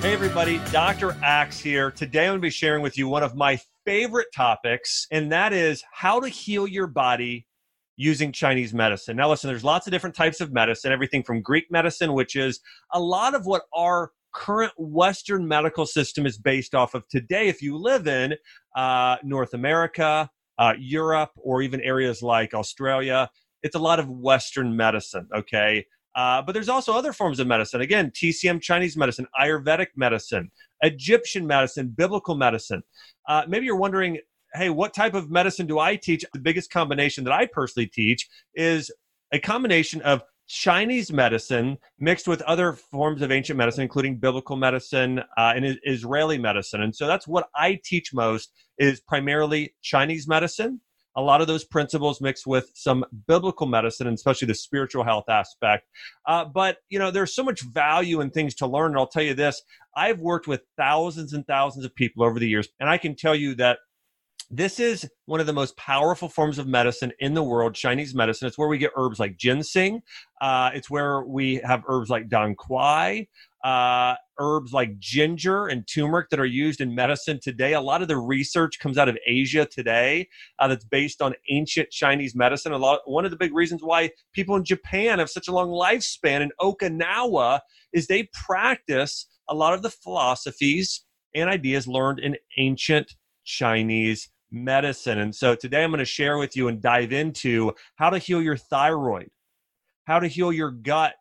Hey, everybody, Dr. Axe here. Today I'm going to be sharing with you one of my favorite topics, and that is how to heal your body using Chinese medicine. Now, listen, there's lots of different types of medicine, everything from Greek medicine, which is a lot of what our current Western medical system is based off of today. If you live in uh, North America, uh, Europe, or even areas like Australia, it's a lot of Western medicine, okay? Uh, but there's also other forms of medicine. Again, TCM Chinese medicine, Ayurvedic medicine, Egyptian medicine, biblical medicine. Uh, maybe you're wondering, hey, what type of medicine do I teach? The biggest combination that I personally teach is a combination of Chinese medicine mixed with other forms of ancient medicine, including biblical medicine uh, and Israeli medicine. And so that's what I teach most is primarily Chinese medicine a lot of those principles mixed with some biblical medicine and especially the spiritual health aspect. Uh, but you know there's so much value and things to learn. And i'll tell you this i've worked with thousands and thousands of people over the years and i can tell you that this is one of the most powerful forms of medicine in the world, Chinese medicine. It's where we get herbs like ginseng. Uh, it's where we have herbs like dong quai, uh, herbs like ginger and turmeric that are used in medicine today. A lot of the research comes out of Asia today uh, that's based on ancient Chinese medicine. A lot, one of the big reasons why people in Japan have such a long lifespan in Okinawa is they practice a lot of the philosophies and ideas learned in ancient Chinese medicine. And so today I'm going to share with you and dive into how to heal your thyroid, how to heal your gut,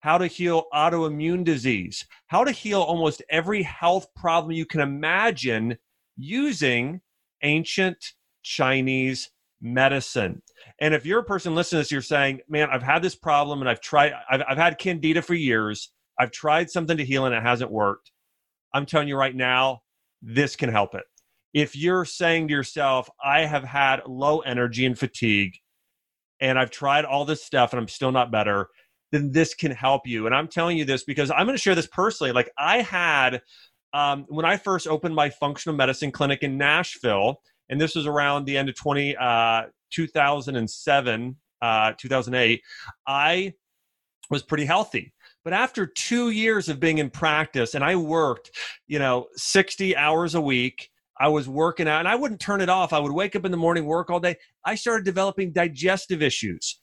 how to heal autoimmune disease, how to heal almost every health problem you can imagine using ancient Chinese medicine. And if you're a person listening to this, you're saying, man, I've had this problem and I've tried, I've, I've had candida for years. I've tried something to heal and it hasn't worked. I'm telling you right now, this can help it if you're saying to yourself, I have had low energy and fatigue, and I've tried all this stuff and I'm still not better, then this can help you. And I'm telling you this because I'm going to share this personally. Like, I had, um, when I first opened my functional medicine clinic in Nashville, and this was around the end of 20, uh, 2007, uh, 2008, I was pretty healthy. But after two years of being in practice, and I worked, you know, 60 hours a week, I was working out and I wouldn't turn it off. I would wake up in the morning, work all day. I started developing digestive issues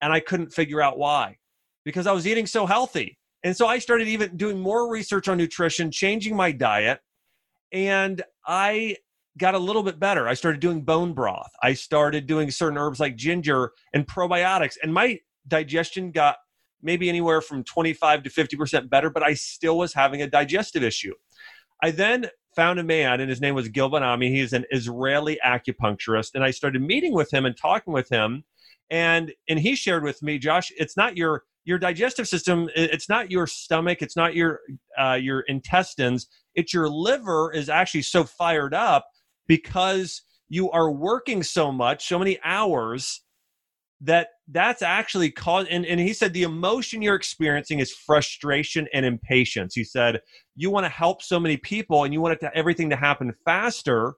and I couldn't figure out why because I was eating so healthy. And so I started even doing more research on nutrition, changing my diet, and I got a little bit better. I started doing bone broth. I started doing certain herbs like ginger and probiotics, and my digestion got maybe anywhere from 25 to 50% better, but I still was having a digestive issue. I then found a man, and his name was Gil. He's an Israeli acupuncturist, and I started meeting with him and talking with him, and and he shared with me, Josh, it's not your your digestive system. It's not your stomach. It's not your uh, your intestines. It's your liver is actually so fired up because you are working so much, so many hours that that's actually caused and, and he said the emotion you're experiencing is frustration and impatience. He said you want to help so many people and you want to, everything to happen faster.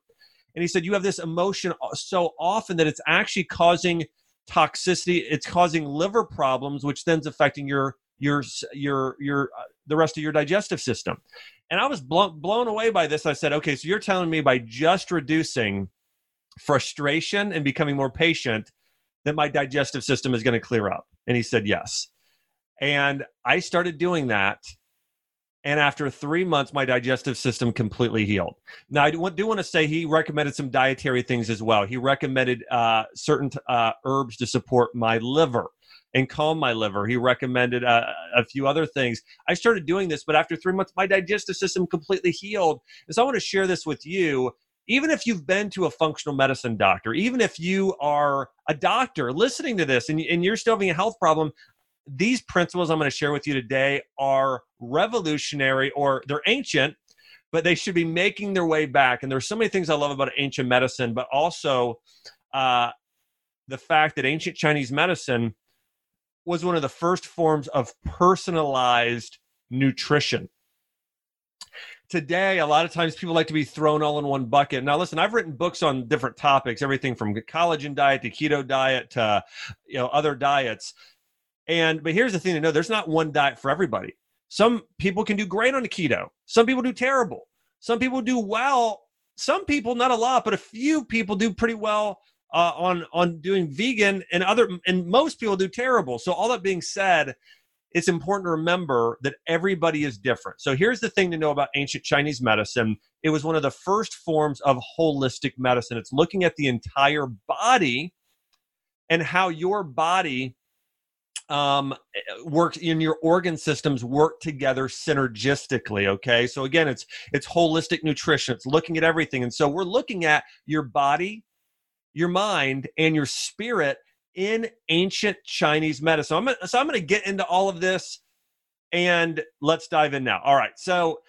And he said you have this emotion so often that it's actually causing toxicity it's causing liver problems which then's affecting your your your your uh, the rest of your digestive system. And i was blown, blown away by this. I said okay so you're telling me by just reducing frustration and becoming more patient that my digestive system is going to clear up? And he said, yes. And I started doing that. And after three months, my digestive system completely healed. Now, I do want, to say he recommended some dietary things as well. He recommended uh, certain uh, herbs to support my liver and calm my liver. He recommended uh, a few other things. I started doing this, but after three months, my digestive system completely healed. And so I want to share this with you even if you've been to a functional medicine doctor, even if you are a doctor listening to this and, and you're still having a health problem, these principles I'm going to share with you today are revolutionary or they're ancient, but they should be making their way back. And there's so many things I love about ancient medicine, but also uh, the fact that ancient Chinese medicine was one of the first forms of personalized nutrition today a lot of times people like to be thrown all in one bucket now listen i've written books on different topics everything from collagen diet to keto diet to you know other diets and but here's the thing to know there's not one diet for everybody Some people can do great on keto. Some people do terrible. Some people do well. Some people, not a lot, but a few people do pretty well uh, on on doing vegan, and other and most people do terrible. So all that being said, it's important to remember that everybody is different. So here's the thing to know about ancient Chinese medicine. It was one of the first forms of holistic medicine. It's looking at the entire body and how your body um, works in your organ systems work together synergistically okay so again it's it's holistic nutrition it's looking at everything and so we're looking at your body your mind and your spirit in ancient Chinese medicine. So I'm, gonna, so I'm going to get into all of this and let's dive in now. All right. So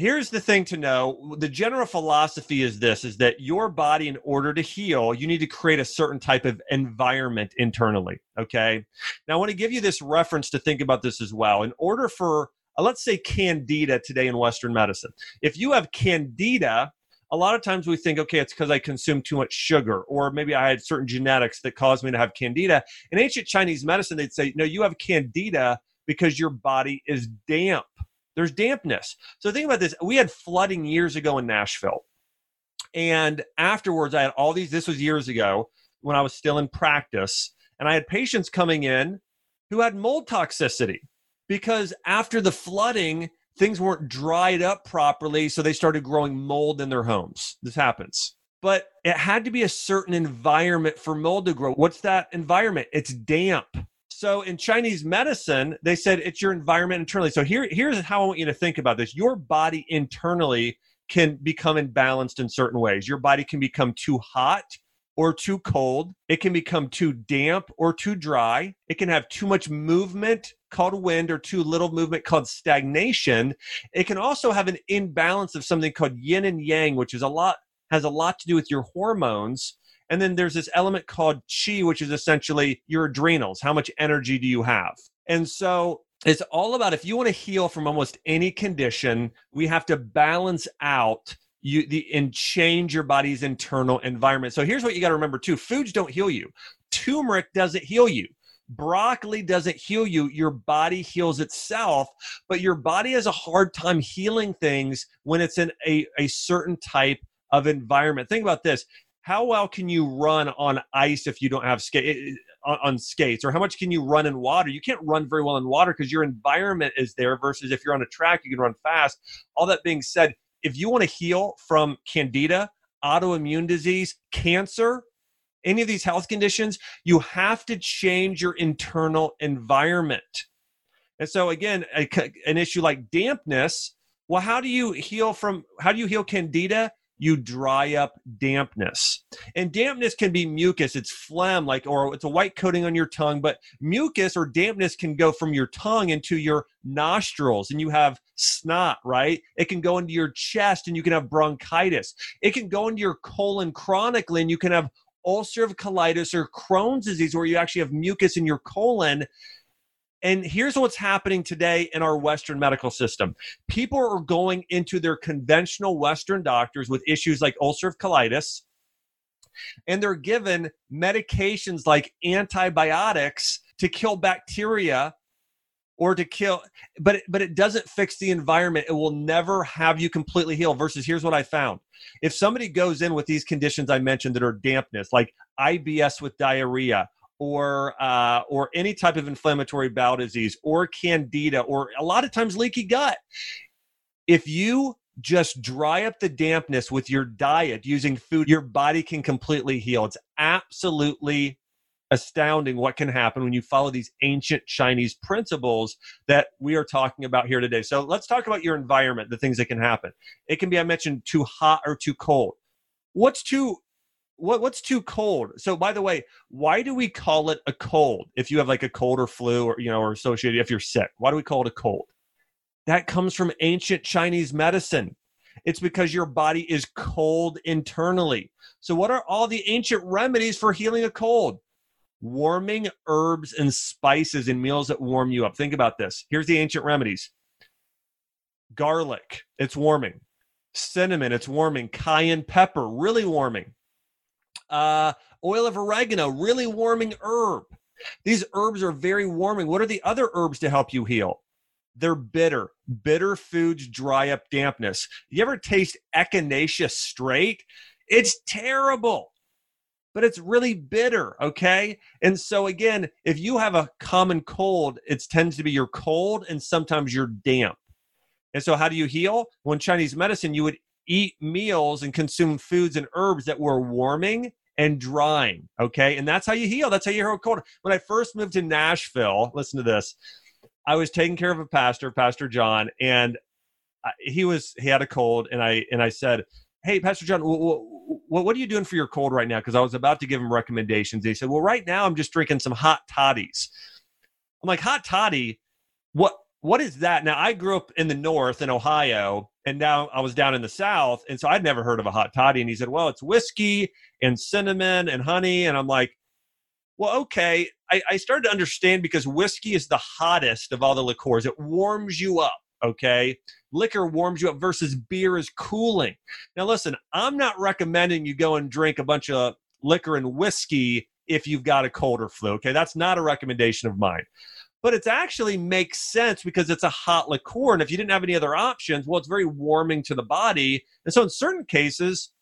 here's the thing to know the general philosophy is this is that your body in order to heal you need to create a certain type of environment internally okay now i want to give you this reference to think about this as well in order for uh, let's say candida today in western medicine if you have candida a lot of times we think, okay, it's because I consume too much sugar, or maybe I had certain genetics that caused me to have candida. In ancient Chinese medicine, they'd say, no, you have candida because your body is damp. There's dampness. So think about this. We had flooding years ago in Nashville. And afterwards, I had all these, this was years ago when I was still in practice. And I had patients coming in who had mold toxicity because after the flooding, things weren't dried up properly, so they started growing mold in their homes. This happens. But it had to be a certain environment for mold to grow. What's that environment? It's damp. So in Chinese medicine, they said it's your environment internally. So here, here's how I want you to think about this. Your body internally can become imbalanced in certain ways. Your body can become too hot or too cold. It can become too damp or too dry. It can have too much movement called wind or too little movement called stagnation. It can also have an imbalance of something called yin and yang, which is a lot has a lot to do with your hormones. And then there's this element called chi, which is essentially your adrenals. How much energy do you have? And so it's all about if you want to heal from almost any condition, we have to balance out you the and change your body's internal environment. So here's what you got to remember too: foods don't heal you. Turmeric doesn't heal you. Broccoli doesn't heal you. Your body heals itself, but your body has a hard time healing things when it's in a, a certain type of environment. Think about this. How well can you run on ice if you don't have skate eh, eh, on, on skates? Or how much can you run in water? You can't run very well in water because your environment is there versus if you're on a track, you can run fast. All that being said, if you want to heal from candida, autoimmune disease, cancer, any of these health conditions, you have to change your internal environment. And so, again, a, an issue like dampness. Well, how do you heal from? How do you heal candida? You dry up dampness. And dampness can be mucus, it's phlegm, like, or it's a white coating on your tongue, but mucus or dampness can go from your tongue into your nostrils and you have snot, right? It can go into your chest and you can have bronchitis. It can go into your colon chronically and you can have ulcerative colitis or Crohn's disease where you actually have mucus in your colon and here's what's happening today in our Western medical system. People are going into their conventional Western doctors with issues like ulcerative colitis, and they're given medications like antibiotics to kill bacteria or to kill but it, but it doesn't fix the environment. It will never have you completely heal versus here's what i found. If somebody goes in with these conditions i mentioned that are dampness like ibs with diarrhea or uh, or any type of inflammatory bowel disease or candida or a lot of times leaky gut. If you just dry up the dampness with your diet using food your body can completely heal. It's absolutely astounding what can happen when you follow these ancient chinese principles that we are talking about here today. So let's talk about your environment the things that can happen. It can be i mentioned too hot or too cold. What's too what what's too cold? So by the way, why do we call it a cold if you have like a cold or flu or you know or associated if you're sick? Why do we call it a cold? That comes from ancient Chinese medicine. It's because your body is cold internally. So what are all the ancient remedies for healing a cold? Warming herbs and spices in meals that warm you up. Think about this. Here's the ancient remedies. Garlic, it's warming. Cinnamon, it's warming. Cayenne pepper, really warming uh, oil of oregano, really warming herb. These herbs are very warming. What are the other herbs to help you heal? they're bitter. Bitter foods dry up dampness. You ever taste echinacea straight? It's terrible, but it's really bitter. Okay. And so, again, if you have a common cold, it tends to be your cold and sometimes you're damp. And so, how do you heal? Well, in Chinese medicine, you would eat meals and consume foods and herbs that were warming and drying. Okay. And that's how you heal. That's how you heal a cold. When I first moved to Nashville, listen to this. I was taking care of a pastor, Pastor John, and he was he had a cold, and I and I said, "Hey, Pastor John, what, what, what are you doing for your cold right now?" Because I was about to give him recommendations. he said, "Well, right now I'm just drinking some hot toddies." I'm like, "Hot toddy? What what is that?" Now I grew up in the north in Ohio, and now I was down in the south, and so I'd never heard of a hot toddy. And he said, "Well, it's whiskey and cinnamon and honey," and I'm like, "Well, okay." I, I started to understand because whiskey is the hottest of all the liqueurs. It warms you up. Okay, liquor warms you up versus beer is cooling. Now, listen, I'm not recommending you go and drink a bunch of liquor and whiskey if you've got a cold or flu. Okay, that's not a recommendation of mine but it actually makes sense because it's a hot liqueur. And if you didn't have any other options, well, it's very warming to the body. And so in certain cases,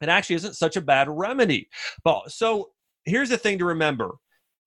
it actually isn't such a bad remedy. But so here's the thing to remember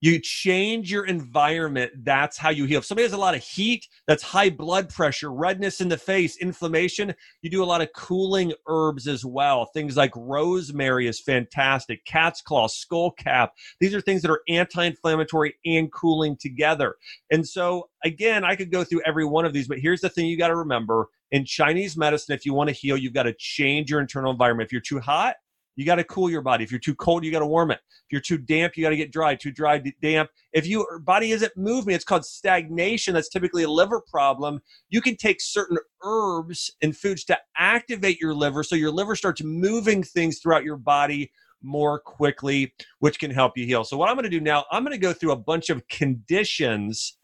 you change your environment. That's how you heal. If somebody has a lot of heat, that's high blood pressure, redness in the face, inflammation, you do a lot of cooling herbs as well. Things like rosemary is fantastic, cat's claw, skullcap. These are things that are anti inflammatory and cooling together. And so, again, I could go through every one of these, but here's the thing you got to remember in Chinese medicine, if you want to heal, you've got to change your internal environment. If you're too hot, you got to cool your body. If you're too cold, you got to warm it. If you're too damp, you got to get dry. Too dry, damp. If your body isn't moving, it's called stagnation. That's typically a liver problem. You can take certain herbs and foods to activate your liver so your liver starts moving things throughout your body more quickly, which can help you heal. So, what I'm going to do now, I'm going to go through a bunch of conditions,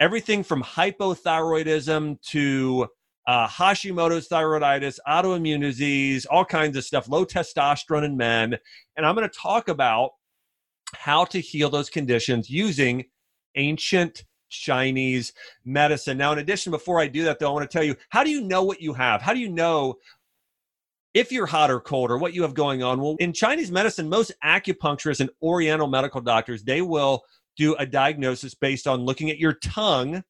everything from hypothyroidism to uh, Hashimoto's thyroiditis, autoimmune disease, all kinds of stuff, low testosterone in men. And I'm going to talk about how to heal those conditions using ancient Chinese medicine. Now, in addition, before I do that, though, I want to tell you how do you know what you have? How do you know if you're hot or cold or what you have going on? Well, in Chinese medicine, most acupuncturists and Oriental medical doctors, they will do a diagnosis based on looking at your tongue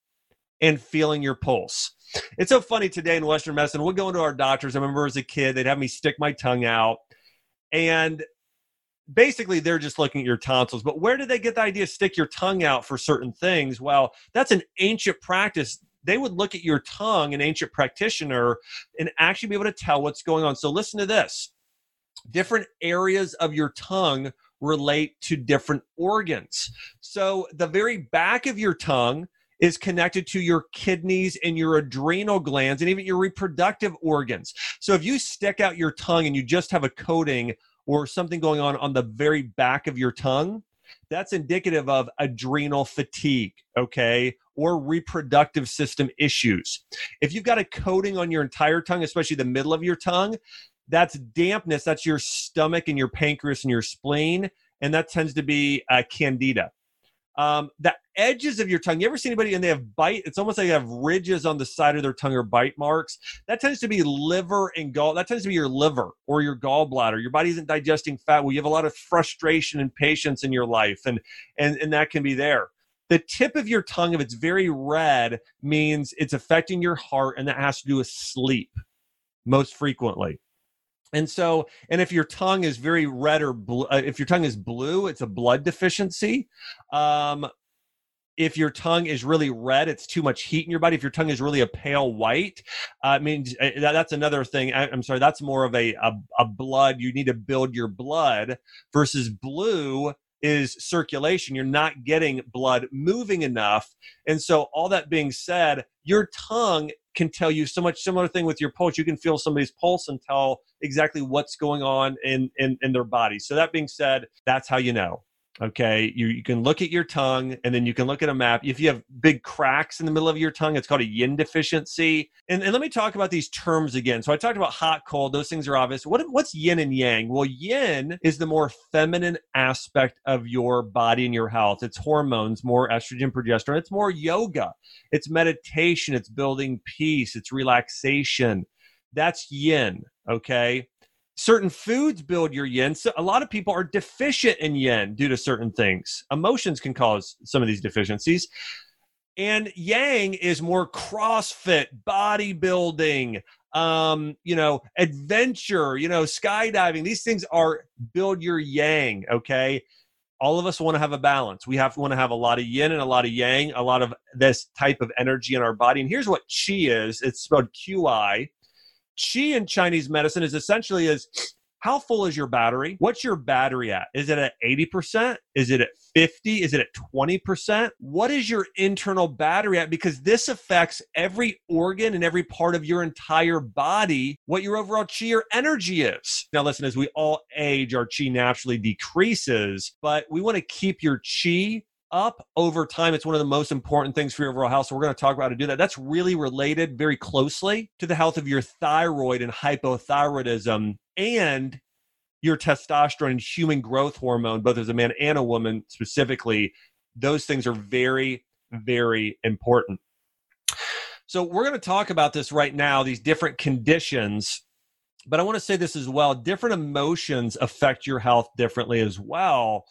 and feeling your pulse. It's so funny today in Western medicine. We'll go into our doctors. I remember as a kid, they'd have me stick my tongue out. And basically, they're just looking at your tonsils. But where did they get the idea stick your tongue out for certain things? Well, that's an ancient practice. They would look at your tongue, an ancient practitioner, and actually be able to tell what's going on. So listen to this different areas of your tongue relate to different organs. So the very back of your tongue is connected to your kidneys and your adrenal glands and even your reproductive organs. So if you stick out your tongue and you just have a coating or something going on on the very back of your tongue, that's indicative of adrenal fatigue, okay, or reproductive system issues. If you've got a coating on your entire tongue, especially the middle of your tongue, that's dampness. That's your stomach and your pancreas and your spleen. And that tends to be uh, candida. Um, the edges of your tongue. You ever see anybody and they have bite? It's almost like they have ridges on the side of their tongue or bite marks. That tends to be liver and gall. That tends to be your liver or your gallbladder. Your body isn't digesting fat. Well, you have a lot of frustration and patience in your life, and and and that can be there. The tip of your tongue, if it's very red, means it's affecting your heart, and that has to do with sleep most frequently. And so, and if your tongue is very red or blue, uh, if your tongue is blue, it's a blood deficiency. Um, if your tongue is really red, it's too much heat in your body. If your tongue is really a pale white, uh, means uh, that, that's another thing. I, am sorry, that's more of a, a, a blood. You need to build your blood versus blue is circulation. You're not getting blood moving enough. And so, all that being said, your tongue can tell you so much similar thing with your pulse. You can feel somebody's pulse and tell exactly what's going on in, in, in their body. So that being said, that's how you know. Okay, you, you can look at your tongue and then you can look at a map. If you have big cracks in the middle of your tongue, it's called a yin deficiency. And, and let me talk about these terms again. So I talked about hot, cold, those things are obvious. What, what's yin and yang? Well, yin is the more feminine aspect of your body and your health. It's hormones, more estrogen, progesterone. It's more yoga, it's meditation, it's building peace, it's relaxation. That's yin, okay? Certain foods build your yin. So a lot of people are deficient in yin due to certain things. Emotions can cause some of these deficiencies. And yang is more CrossFit, bodybuilding, um, you know, adventure, you know, skydiving. These things are build your yang, okay? All of us want to have a balance. We have want to have a lot of yin and a lot of yang, a lot of this type of energy in our body. And here's what qi is. It's spelled QI Qi in Chinese medicine is essentially is how full is your battery? What's your battery at? Is it at 80%? Is it at 50? Is it at 20%? What is your internal battery at? Because this affects every organ and every part of your entire body, what your overall chi or energy is. Now, listen, as we all age, our chi naturally decreases, but we want to keep your chi up over time. It's one of the most important things for your overall health. So we're going to talk about how to do that. That's really related very closely to the health of your thyroid and hypothyroidism and your testosterone and human growth hormone, both as a man and a woman specifically. Those things are very, very important. So we're going to talk about this right now, these different conditions. But I want to say this as well different emotions affect your health differently as well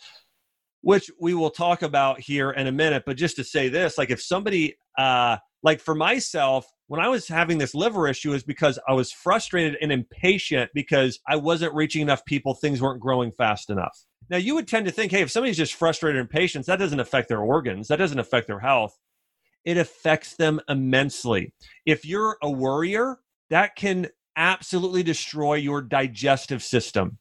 which we will talk about here in a minute. But just to say this, like if somebody, uh, like for myself, when I was having this liver issue, is because I was frustrated and impatient because I wasn't reaching enough people, things weren't growing fast enough. Now, you would tend to think, hey, if somebody's just frustrated and impatient, that doesn't affect their organs, that doesn't affect their health. It affects them immensely. If you're a worrier, that can absolutely destroy your digestive system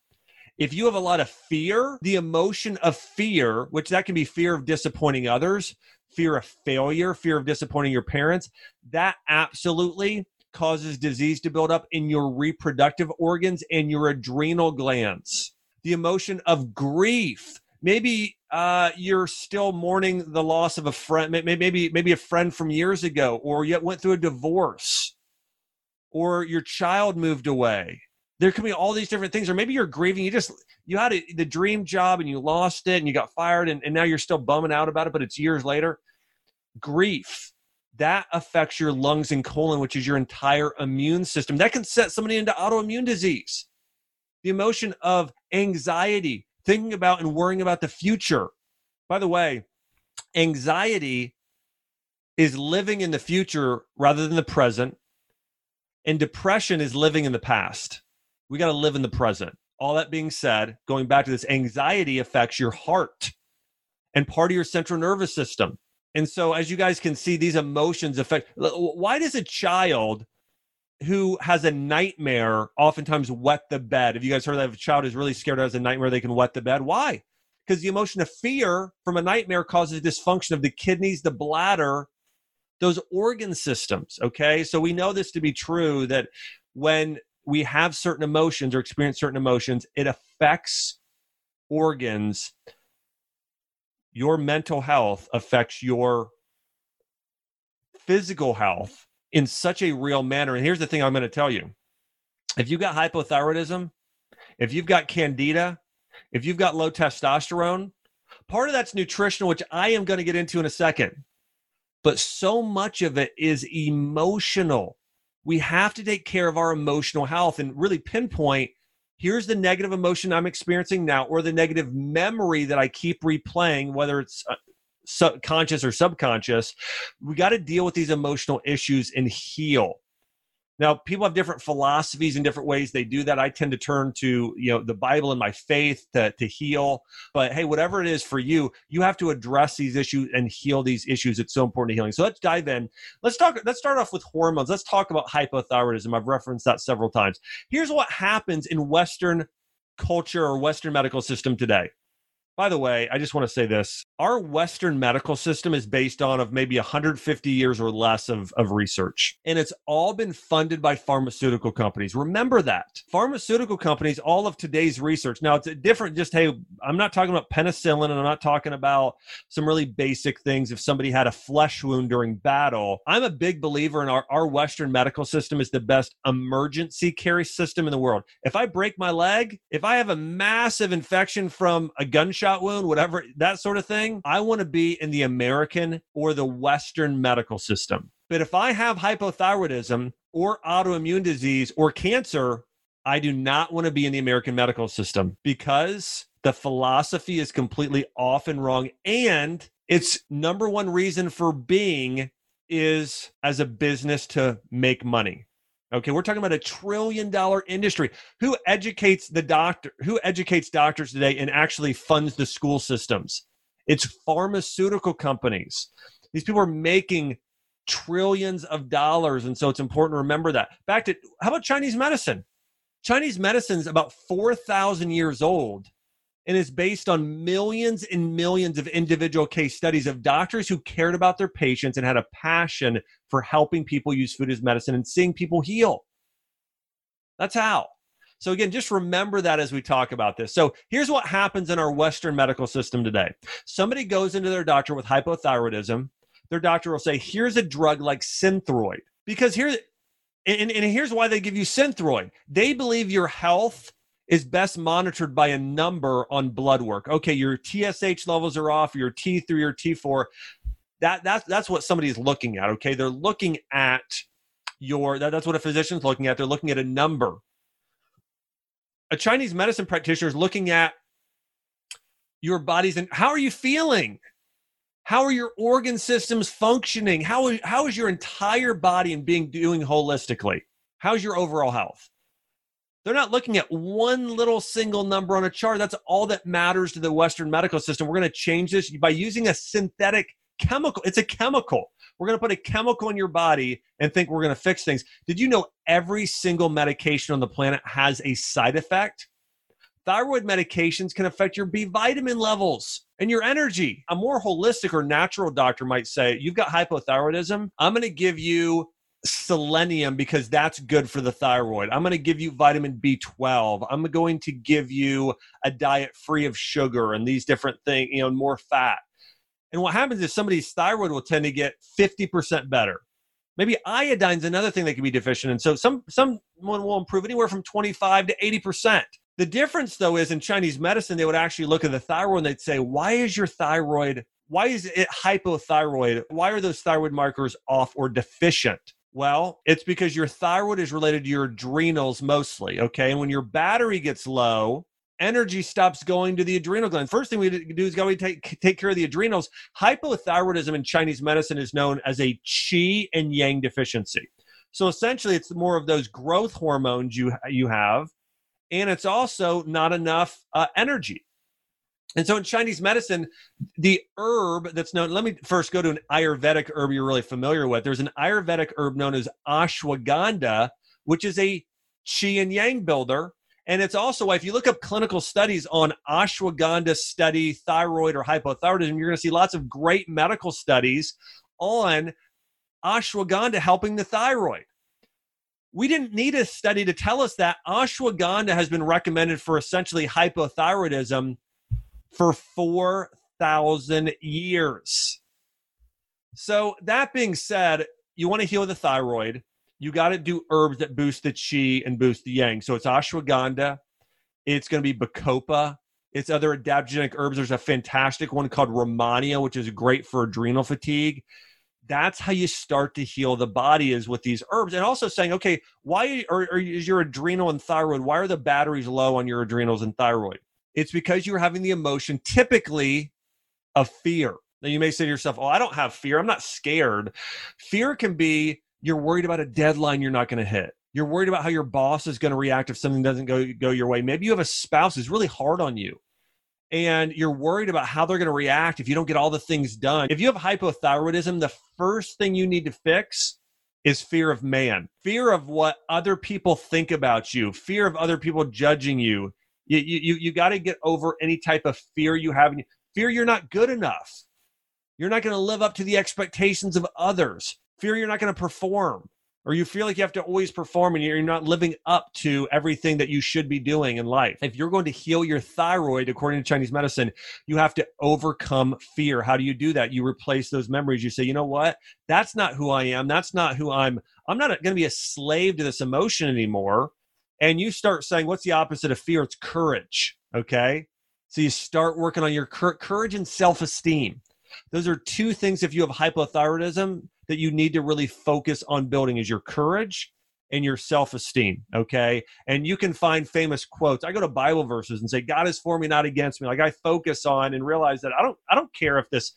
if you have a lot of fear, the emotion of fear, which that can be fear of disappointing others, fear of failure, fear of disappointing your parents, that absolutely causes disease to build up in your reproductive organs and your adrenal glands. The emotion of grief. Maybe uh, you're still mourning the loss of a friend, maybe maybe a friend from years ago, or you went through a divorce, or your child moved away there could be all these different things or maybe you're grieving you just you had a, the dream job and you lost it and you got fired and, and now you're still bumming out about it but it's years later. Grief that affects your lungs and colon which is your entire immune system. That can set somebody into autoimmune disease. The emotion of anxiety thinking about and worrying about the future. By the way anxiety is living in the future rather than the present and depression is living in the past we got to live in the present. All that being said, going back to this, anxiety affects your heart and part of your central nervous system. And so, as you guys can see, these emotions affect. Why does a child who has a nightmare oftentimes wet the bed? Have you guys heard that if a child is really scared has a nightmare, they can wet the bed? Why? Because the emotion of fear from a nightmare causes dysfunction of the kidneys, the bladder, those organ systems. Okay. So we know this to be true that when we have certain emotions or experience certain emotions, it affects organs. Your mental health affects your physical health in such a real manner. And here's the thing I'm going to tell you if you've got hypothyroidism, if you've got candida, if you've got low testosterone, part of that's nutritional, which I am going to get into in a second. But so much of it is emotional we have to take care of our emotional health and really pinpoint here's the negative emotion I'm experiencing now, or the negative memory that I keep replaying, whether it's uh, subconscious or subconscious. We got to deal with these emotional issues and heal. Now, people have different philosophies and different ways they do that. I tend to turn to, you know, the Bible and my faith to, to heal. But hey, whatever it is for you, you have to address these issues and heal these issues. It's so important to healing. So let's dive in. Let's talk, let's start off with hormones. Let's talk about hypothyroidism. I've referenced that several times. Here's what happens in Western culture or Western medical system today. By the way, I just want to say this. Our Western medical system is based on of maybe 150 years or less of, of research. And it's all been funded by pharmaceutical companies. Remember that. Pharmaceutical companies, all of today's research. Now it's different, just hey, I'm not talking about penicillin and I'm not talking about some really basic things. If somebody had a flesh wound during battle, I'm a big believer in our, our Western medical system is the best emergency care system in the world. If I break my leg, if I have a massive infection from a gunshot gunshot wound, whatever, that sort of thing. I want to be in the American or the Western medical system. But if I have hypothyroidism or autoimmune disease or cancer, I do not want to be in the American medical system because the philosophy is completely off and wrong. And its number one reason for being is as a business to make money. Okay, we're talking about a trillion dollar industry. Who educates the doctor? Who educates doctors today and actually funds the school systems? It's pharmaceutical companies. These people are making trillions of dollars, and so it's important to remember that. Back to how about Chinese medicine? Chinese medicine is about four thousand years old, and is based on millions and millions of individual case studies of doctors who cared about their patients and had a passion for helping people use food as medicine and seeing people heal. That's how. So, again, just remember that as we talk about this. So, here's what happens in our Western medical system today somebody goes into their doctor with hypothyroidism. Their doctor will say, Here's a drug like Synthroid. Because here, and, and here's why they give you Synthroid. They believe your health is best monitored by a number on blood work. Okay, your TSH levels are off, your T3 or T4. That that's that's what somebody's looking at. Okay, they're looking at your that, that's what a physician's looking at. They're looking at a number. A Chinese medicine practitioner is looking at your body's and how are you feeling? How are your organ systems functioning? How, how is your entire body and being doing holistically? How's your overall health? They're not looking at one little single number on a chart. That's all that matters to the Western medical system. We're going to change this by using a synthetic chemical. It's a chemical. We're going to put a chemical in your body and think we're going to fix things. Did you know every single medication on the planet has a side effect? Thyroid medications can affect your B vitamin levels and your energy. A more holistic or natural doctor might say, You've got hypothyroidism. I'm going to give you selenium because that's good for the thyroid. I'm going to give you vitamin B12. I'm going to give you a diet free of sugar and these different things, you know, more fat. And what happens is somebody's thyroid will tend to get 50% better. Maybe iodine's another thing that can be deficient. And so some someone will improve anywhere from 25 to 80%. The difference though is in Chinese medicine, they would actually look at the thyroid and they'd say, why is your thyroid, why is it hypothyroid? Why are those thyroid markers off or deficient? Well, it's because your thyroid is related to your adrenals mostly. Okay. And when your battery gets low, energy stops going to the adrenal gland. First thing we do is go take, take care of the adrenals. Hypothyroidism in Chinese medicine is known as a qi and yang deficiency. So essentially, it's more of those growth hormones you, you have, and it's also not enough uh, energy. And so in Chinese medicine, the herb that's known, let me first go to an Ayurvedic herb you're really familiar with. There's an Ayurvedic herb known as ashwagandha, which is a qi and yang builder. And it's also, if you look up clinical studies on ashwagandha study thyroid or hypothyroidism, you're going to see lots of great medical studies on ashwagandha helping the thyroid. We didn't need a study to tell us that ashwagandha has been recommended for essentially hypothyroidism for 4,000 years. So, that being said, you want to heal the thyroid, you got to do herbs that boost the chi and boost the yang. So, it's ashwagandha, it's going to be bacopa, it's other adaptogenic herbs. There's a fantastic one called Rehmannia, which is great for adrenal fatigue. That's how you start to heal the body is with these herbs, and also saying, okay, why are, are, is your adrenal and thyroid? Why are the batteries low on your adrenals and thyroid? It's because you're having the emotion typically of fear. Now you may say to yourself, "Oh, I don't have fear. I'm not scared." Fear can be you're worried about a deadline you're not going to hit. You're worried about how your boss is going to react if something doesn't go go your way. Maybe you have a spouse who's really hard on you and you're worried about how they're going to react if you don't get all the things done. If you have hypothyroidism, the first thing you need to fix is fear of man, fear of what other people think about you, fear of other people judging you, You, you, you got to get over any type of fear you have. Fear you're not good enough. You're not going to live up to the expectations of others. Fear you're not going to perform or you feel like you have to always perform and you're not living up to everything that you should be doing in life. If you're going to heal your thyroid, according to Chinese medicine, you have to overcome fear. How do you do that? You replace those memories. You say, you know what? That's not who I am. That's not who I'm. I'm not going to be a slave to this emotion anymore. And you start saying, what's the opposite of fear? It's courage. Okay. So you start working on your courage and self esteem. Those are two things if you have hypothyroidism that you need to really focus on building is your courage and your self-esteem okay and you can find famous quotes i go to bible verses and say god is for me not against me like i focus on and realize that i don't i don't care if this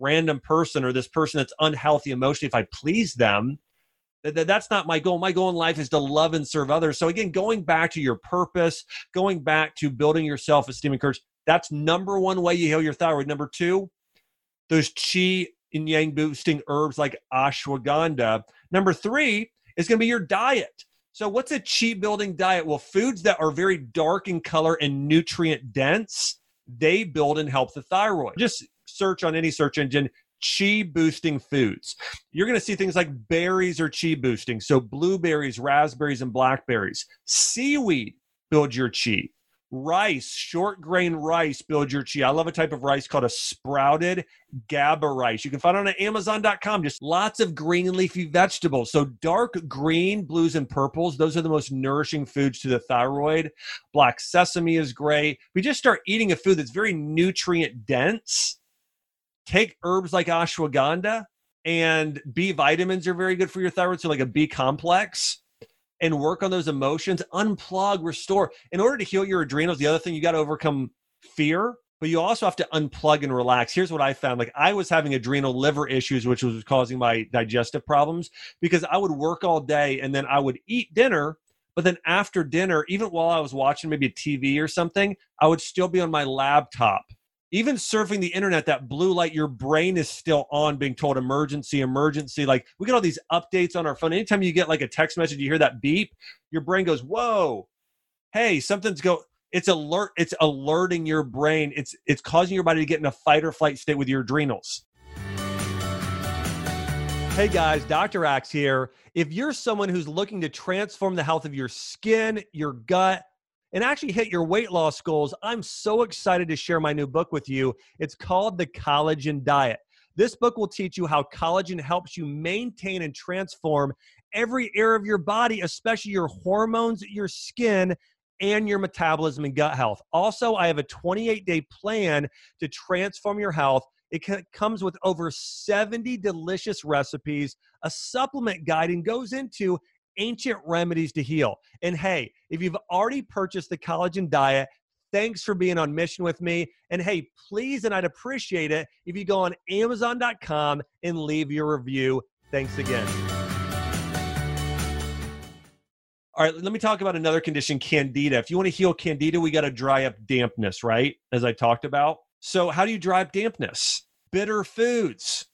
random person or this person that's unhealthy emotionally if i please them that's not my goal my goal in life is to love and serve others so again going back to your purpose going back to building your self-esteem and courage that's number one way you heal your thyroid number two those chi and yang boosting herbs like ashwagandha. Number three is going to be your diet. So, what's a chi building diet? Well, foods that are very dark in color and nutrient dense, they build and help the thyroid. Just search on any search engine chi boosting foods. You're going to see things like berries are chi boosting. So, blueberries, raspberries, and blackberries. Seaweed builds your chi rice, short grain rice build your chi. I love a type of rice called a sprouted GABA rice. You can find it on Amazon.com. Just lots of green leafy vegetables. So dark green, blues, and purples, those are the most nourishing foods to the thyroid. Black sesame is great. We just start eating a food that's very nutrient dense. Take herbs like ashwagandha and B vitamins are very good for your thyroid. So like a B complex and work on those emotions, unplug, restore. In order to heal your adrenals, the other thing you got to overcome fear, but you also have to unplug and relax. Here's what I found like I was having adrenal liver issues, which was causing my digestive problems because I would work all day and then I would eat dinner. But then after dinner, even while I was watching maybe TV or something, I would still be on my laptop even surfing the internet, that blue light, your brain is still on being told emergency, emergency. Like we get all these updates on our phone. Anytime you get like a text message, you hear that beep, your brain goes, Whoa, hey, something's go it's alert, it's alerting your brain. It's it's causing your body to get in a fight or flight state with your adrenals. Hey guys, Dr. Axe here. If you're someone who's looking to transform the health of your skin, your gut, and actually hit your weight loss goals, I'm so excited to share my new book with you. It's called The Collagen Diet. This book will teach you how collagen helps you maintain and transform every area of your body, especially your hormones, your skin, and your metabolism and gut health. Also, I have a 28 day plan to transform your health. It comes with over 70 delicious recipes, a supplement guide, and goes into ancient remedies to heal. And hey, if you've already purchased the collagen diet, thanks for being on mission with me. And hey, please, and I'd appreciate it if you go on Amazon.com and leave your review. Thanks again. All right, let me talk about another condition, candida. If you want to heal candida, we got to dry up dampness, right? As I talked about. So, how do you dry up dampness? Bitter foods.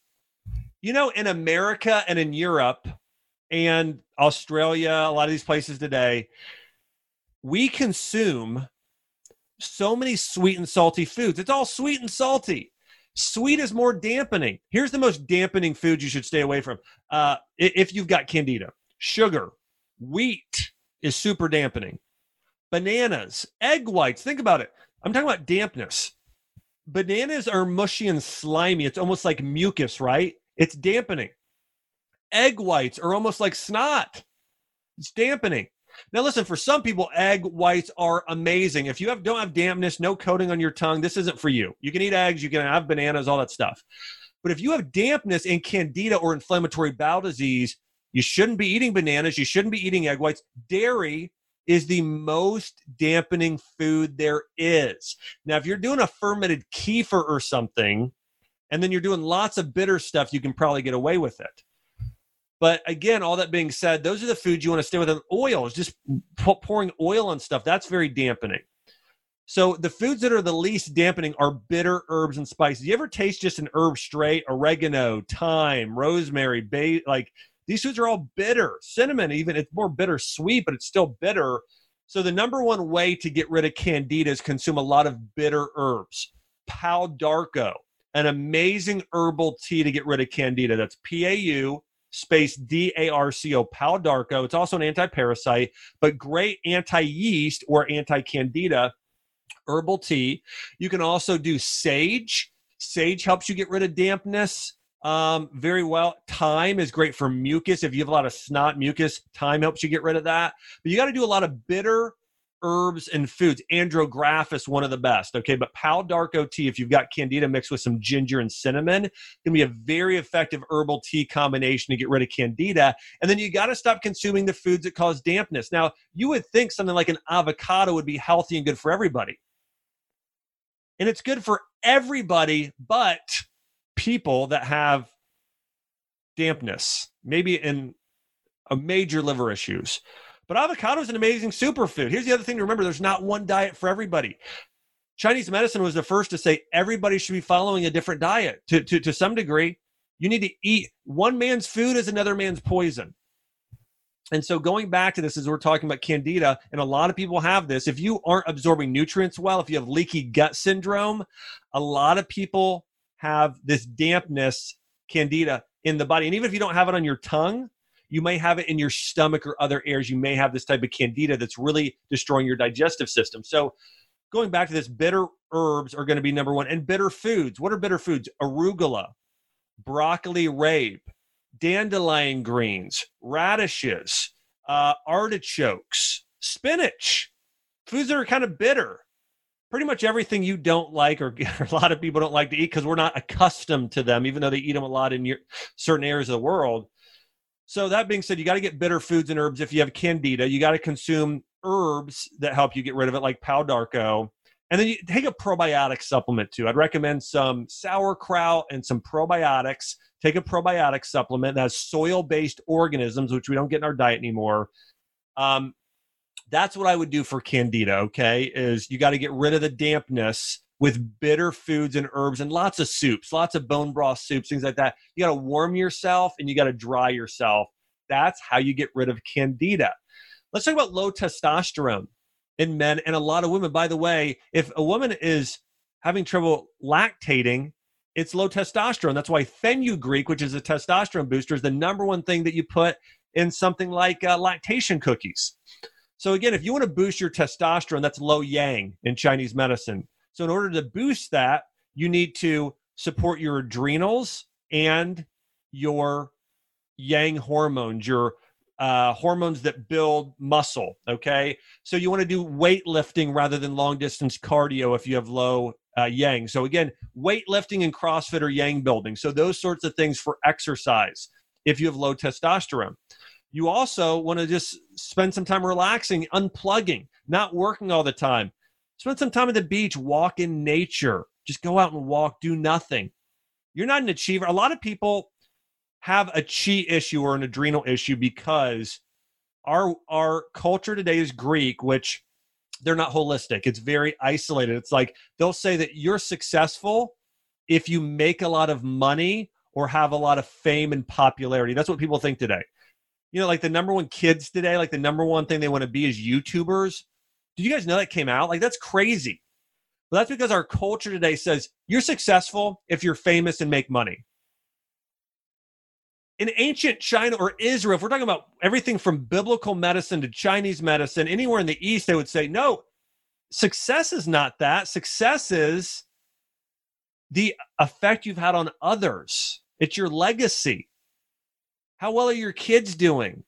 You know, in America and in Europe, and Australia, a lot of these places today, we consume so many sweet and salty foods. It's all sweet and salty. Sweet is more dampening. Here's the most dampening food you should stay away from. Uh, if you've got candida, sugar, wheat is super dampening. Bananas, egg whites. Think about it. I'm talking about dampness. Bananas are mushy and slimy. It's almost like mucus, right? It's dampening egg whites are almost like snot. It's dampening. Now, listen, for some people, egg whites are amazing. If you have don't have dampness, no coating on your tongue, this isn't for you. You can eat eggs, you can have bananas, all that stuff. But if you have dampness and candida or inflammatory bowel disease, you shouldn't be eating bananas. You shouldn't be eating egg whites. Dairy is the most dampening food there is. Now, if you're doing a fermented kefir or something, and then you're doing lots of bitter stuff, you can probably get away with it. But again, all that being said, those are the foods you want to stay with. And oil is just pouring oil on stuff. That's very dampening. So the foods that are the least dampening are bitter herbs and spices. You ever taste just an herb straight? Oregano, thyme, rosemary, bay, like these foods are all bitter. Cinnamon, even it's more bitter sweet, but it's still bitter. So the number one way to get rid of candida is consume a lot of bitter herbs. Pau d'Arco, an amazing herbal tea to get rid of candida. That's P A U space D A R C O, Pau d'Arco. It's also an anti parasite, but great anti yeast or anti candida herbal tea. You can also do sage. Sage helps you get rid of dampness um, very well. Thyme is great for mucus. If you have a lot of snot mucus, thyme helps you get rid of that. But you got to do a lot of bitter herbs and foods. Andrographis, one of the best. Okay, but Pau d'Arco tea, if you've got candida mixed with some ginger and cinnamon, can be a very effective herbal tea combination to get rid of candida. And then you got to stop consuming the foods that cause dampness. Now, you would think something like an avocado would be healthy and good for everybody. And it's good for everybody, but people that have dampness, maybe in a major liver issues. But avocado is an amazing superfood. Here's the other thing to remember there's not one diet for everybody. Chinese medicine was the first to say everybody should be following a different diet to, to, to some degree. You need to eat one man's food is another man's poison. And so going back to this as we're talking about candida, and a lot of people have this. If you aren't absorbing nutrients well, if you have leaky gut syndrome, a lot of people have this dampness candida in the body. And even if you don't have it on your tongue, you may have it in your stomach or other areas. You may have this type of candida that's really destroying your digestive system. So, going back to this, bitter herbs are going to be number one. And bitter foods. What are bitter foods? Arugula, broccoli rabe, dandelion greens, radishes, uh, artichokes, spinach. Foods that are kind of bitter. Pretty much everything you don't like, or a lot of people don't like to eat because we're not accustomed to them, even though they eat them a lot in your, certain areas of the world so that being said, you got to get bitter foods and herbs if you have candida. You got to consume herbs that help you get rid of it, like Pau d'Arco. And then you take a probiotic supplement too. I'd recommend some sauerkraut and some probiotics. Take a probiotic supplement that has soil based organisms, which we don't get in our diet anymore. Um, that's what I would do for candida, okay? Is you got to get rid of the dampness with bitter foods and herbs and lots of soups, lots of bone broth soups, things like that. You got to warm yourself and you got to dry yourself. That's how you get rid of candida. Let's talk about low testosterone in men and a lot of women. By the way, if a woman is having trouble lactating, it's low testosterone. That's why fenugreek, which is a testosterone booster, is the number one thing that you put in something like uh, lactation cookies. So, again, if you want to boost your testosterone, that's low yang in Chinese medicine. So, in order to boost that, you need to support your adrenals and your yang hormones, your uh, hormones that build muscle. Okay. So, you want to do weightlifting rather than long distance cardio if you have low uh, yang. So, again, weightlifting and CrossFit are yang building. So, those sorts of things for exercise if you have low testosterone. You also want to just spend some time relaxing, unplugging, not working all the time. Spend some time at the beach, walk in nature. Just go out and walk, do nothing. You're not an achiever. A lot of people have a chi issue or an adrenal issue because our our culture today is Greek, which they're not holistic. It's very isolated. It's like they'll say that you're successful if you make a lot of money or have a lot of fame and popularity. That's what people think today. You know, like the number one kids today, like the number one thing they want to be is YouTubers. Did you guys know that came out? Like, that's crazy. Well, that's because our culture today says you're successful if you're famous and make money. In ancient China or Israel, if we're talking about everything from biblical medicine to Chinese medicine, anywhere in the East, they would say, no, success is not that. Success is the effect you've had on others, it's your legacy. How well are your kids doing?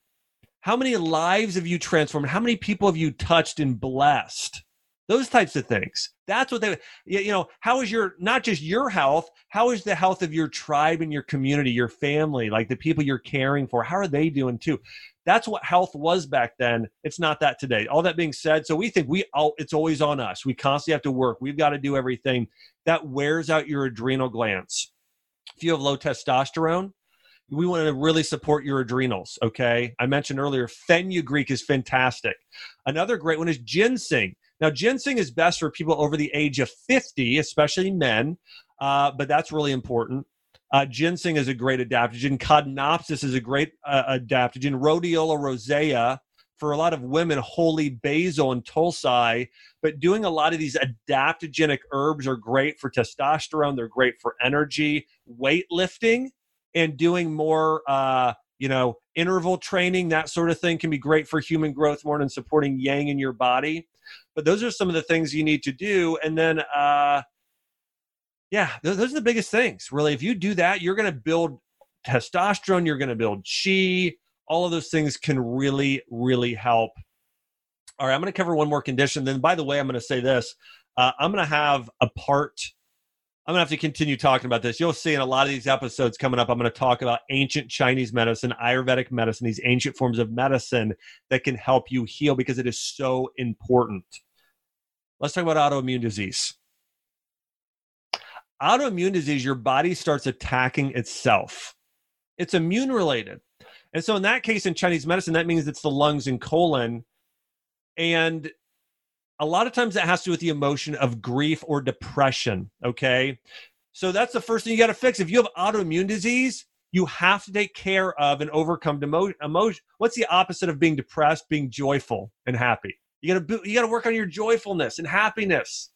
How many lives have you transformed? How many people have you touched and blessed? Those types of things. That's what they, you know, how is your, not just your health, how is the health of your tribe and your community, your family, like the people you're caring for? How are they doing too? That's what health was back then. It's not that today. All that being said, so we think we, all, it's always on us. We constantly have to work. We've got to do everything. That wears out your adrenal glands. If you have low testosterone, we want to really support your adrenals. Okay. I mentioned earlier, fenugreek is fantastic. Another great one is ginseng. Now, ginseng is best for people over the age of 50, especially men, uh, but that's really important. Uh, ginseng is a great adaptogen. Codonopsis is a great uh, adaptogen. Rhodiola rosea for a lot of women, holy basil and tulsi. But doing a lot of these adaptogenic herbs are great for testosterone. They're great for energy, weightlifting, and doing more, uh, you know, interval training, that sort of thing can be great for human growth more than supporting yang in your body. But those are some of the things you need to do. And then, uh, yeah, those are the biggest things. Really, if you do that, you're going to build testosterone, you're going to build chi. All of those things can really, really help. All right, I'm going to cover one more condition. Then, by the way, I'm going to say this uh, I'm going to have a part. I'm to have to continue talking about this. You'll see in a lot of these episodes coming up, I'm to talk about ancient Chinese medicine, Ayurvedic medicine, these ancient forms of medicine that can help you heal because it is so important. Let's talk about autoimmune disease. Autoimmune disease, your body starts attacking itself it's immune related. And so in that case in Chinese medicine, that means it's the lungs and colon. And a lot of times that has to do with the emotion of grief or depression. Okay. So that's the first thing you got to fix. If you have autoimmune disease, you have to take care of and overcome emo- emotion. What's the opposite of being depressed? Being joyful and happy. You got to you got to work on your joyfulness and happiness.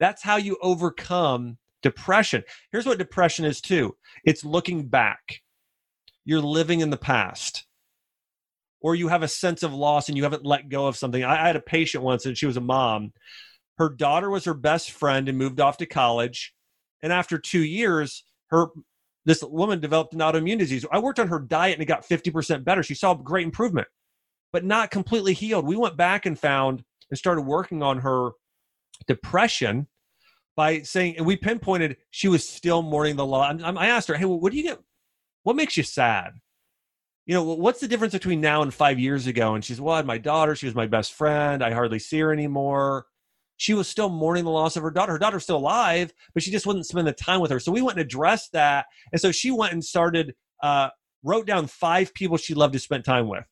That's how you overcome depression. Here's what depression is too. It's looking back you're living in the past or you have a sense of loss and you haven't let go of something. I, I had a patient once and she was a mom. Her daughter was her best friend and moved off to college. And after two years, her this woman developed an autoimmune disease. I worked on her diet and it got 50% better. She saw great improvement, but not completely healed. We went back and found and started working on her depression by saying, and we pinpointed she was still mourning the loss. I asked her, Hey, what do you get? what makes you sad? You know, what's the difference between now and five years ago? And she's, well, I had my daughter. She was my best friend. I hardly see her anymore. She was still mourning the loss of her daughter. Her daughter's still alive, but she just wouldn't spend the time with her. So we went and addressed that. And so she went and started, uh, wrote down five people she loved to spend time with.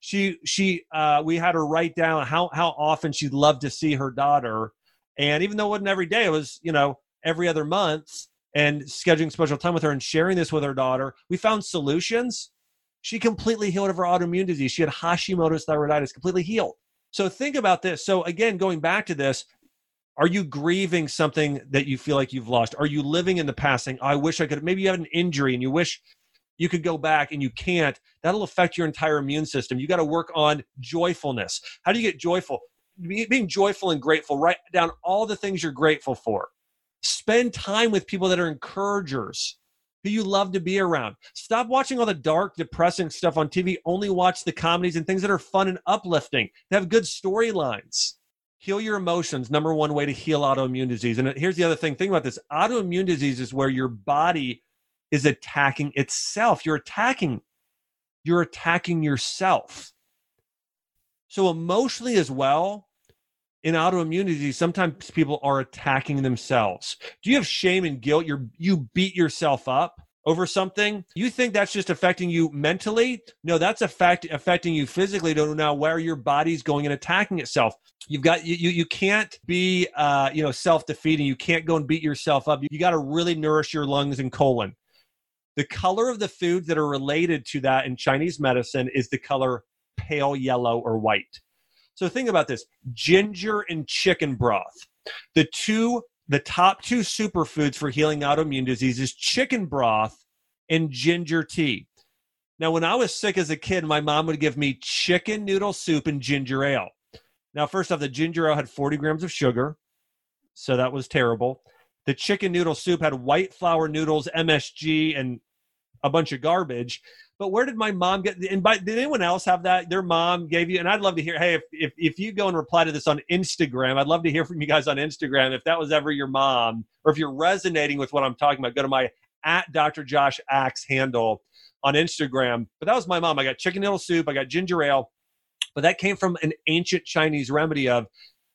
She, she, uh, we had her write down how, how often she'd love to see her daughter. And even though it wasn't every day, it was, you know, every other month and scheduling special time with her and sharing this with her daughter. We found solutions. She completely healed of her autoimmune disease. She had Hashimoto's thyroiditis, completely healed. So think about this. So again, going back to this, are you grieving something that you feel like you've lost? Are you living in the past saying, I wish I could? Maybe you have an injury and you wish you could go back and you can't. That'll affect your entire immune system. You got to work on joyfulness. How do you get joyful? Being joyful and grateful. Write down all the things you're grateful for. Spend time with people that are encouragers, who you love to be around. Stop watching all the dark, depressing stuff on TV. Only watch the comedies and things that are fun and uplifting, that have good storylines. Heal your emotions. Number one way to heal autoimmune disease. And here's the other thing think about this autoimmune disease is where your body is attacking itself. You're attacking, you're attacking yourself. So, emotionally as well, in autoimmunity, sometimes people are attacking themselves. Do you have shame and guilt? You're you beat yourself up over something. You think that's just affecting you mentally? No, that's affect, affecting you physically to now where your body's going and attacking itself. You've got you you, can't be uh, you know self-defeating. You can't go and beat yourself up. You, you got to really nourish your lungs and colon. The color of the foods that are related to that in Chinese medicine is the color pale yellow or white. So think about this ginger and chicken broth. The two, the top two superfoods for healing autoimmune diseases chicken broth and ginger tea. Now, when I was sick as a kid, my mom would give me chicken noodle soup and ginger ale. Now, first off, the ginger ale had 40 grams of sugar, so that was terrible. The chicken noodle soup had white flour noodles, MSG, and a bunch of garbage. But where did my mom get and by did anyone else have that? Their mom gave you and i'd love to hear hey if, if, if you go and reply to this on instagram i'd love to hear from you guys on instagram if that was ever your mom or if you're resonating with what i'm talking about go to my at dr josh axe handle on instagram. But that was my mom. I got chicken noodle soup i got ginger ale but that came from an ancient chinese remedy of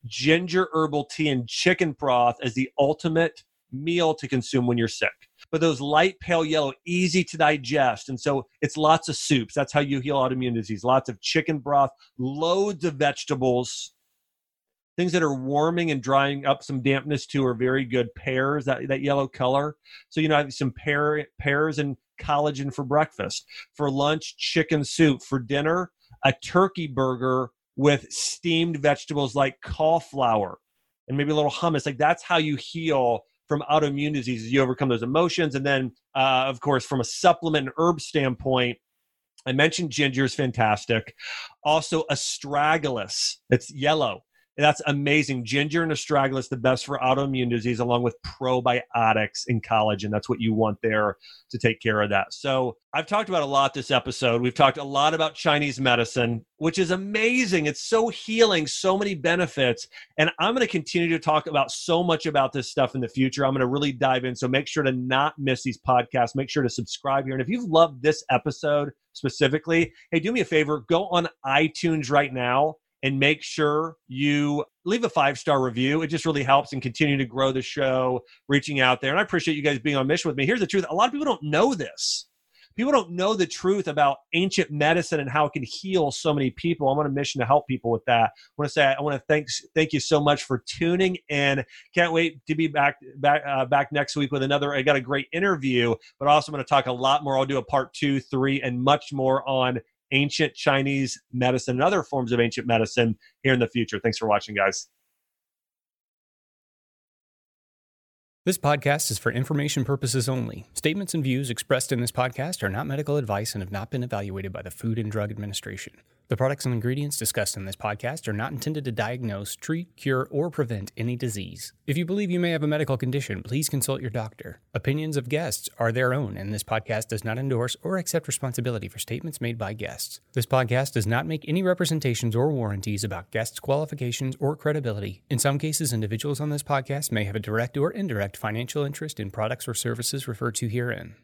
ginger herbal tea and chicken broth as the ultimate meal to consume when you're sick but those light pale yellow, easy to digest. And so it's lots of soups. That's how you heal autoimmune disease. Lots of chicken broth, loads of vegetables. Things that are warming and drying up some dampness too are very good. Pears, that, that yellow color. So, you know, have some pear, pears and collagen for breakfast. For lunch, chicken soup. For dinner, a turkey burger with steamed vegetables like cauliflower and maybe a little hummus. Like that's how you heal from autoimmune diseases. You overcome those emotions. And then, uh, of course, from a supplement and herb standpoint, I mentioned ginger is fantastic. Also, astragalus. It's yellow. That's amazing. Ginger and astragalus, the best for autoimmune disease, along with probiotics and collagen. That's what you want there to take care of that. So, I've talked about a lot this episode. We've talked a lot about Chinese medicine, which is amazing. It's so healing, so many benefits. And I'm going to continue to talk about so much about this stuff in the future. I'm going to really dive in. So, make sure to not miss these podcasts. Make sure to subscribe here. And if you've loved this episode specifically, hey, do me a favor go on iTunes right now and make sure you leave a five star review. It just really helps and continue to grow the show, reaching out there. And I appreciate you guys being on mission with me. Here's the truth a lot of people don't know this. People don't know the truth about ancient medicine and how it can heal so many people. I'm on a mission to help people with that. I want to say I want to thank thank you so much for tuning in. Can't wait to be back back uh, back next week with another. I got a great interview, but also I'm going to talk a lot more. I'll do a part two, three, and much more on ancient Chinese medicine and other forms of ancient medicine here in the future. Thanks for watching, guys. This podcast is for information purposes only. Statements and views expressed in this podcast are not medical advice and have not been evaluated by the Food and Drug Administration. The products and ingredients discussed in this podcast are not intended to diagnose, treat, cure, or prevent any disease. If you believe you may have a medical condition, please consult your doctor. Opinions of guests are their own, and this podcast does not endorse or accept responsibility for statements made by guests. This podcast does not make any representations or warranties about guests' qualifications or credibility. In some cases, individuals on this podcast may have a direct or indirect financial interest in products or services referred to herein.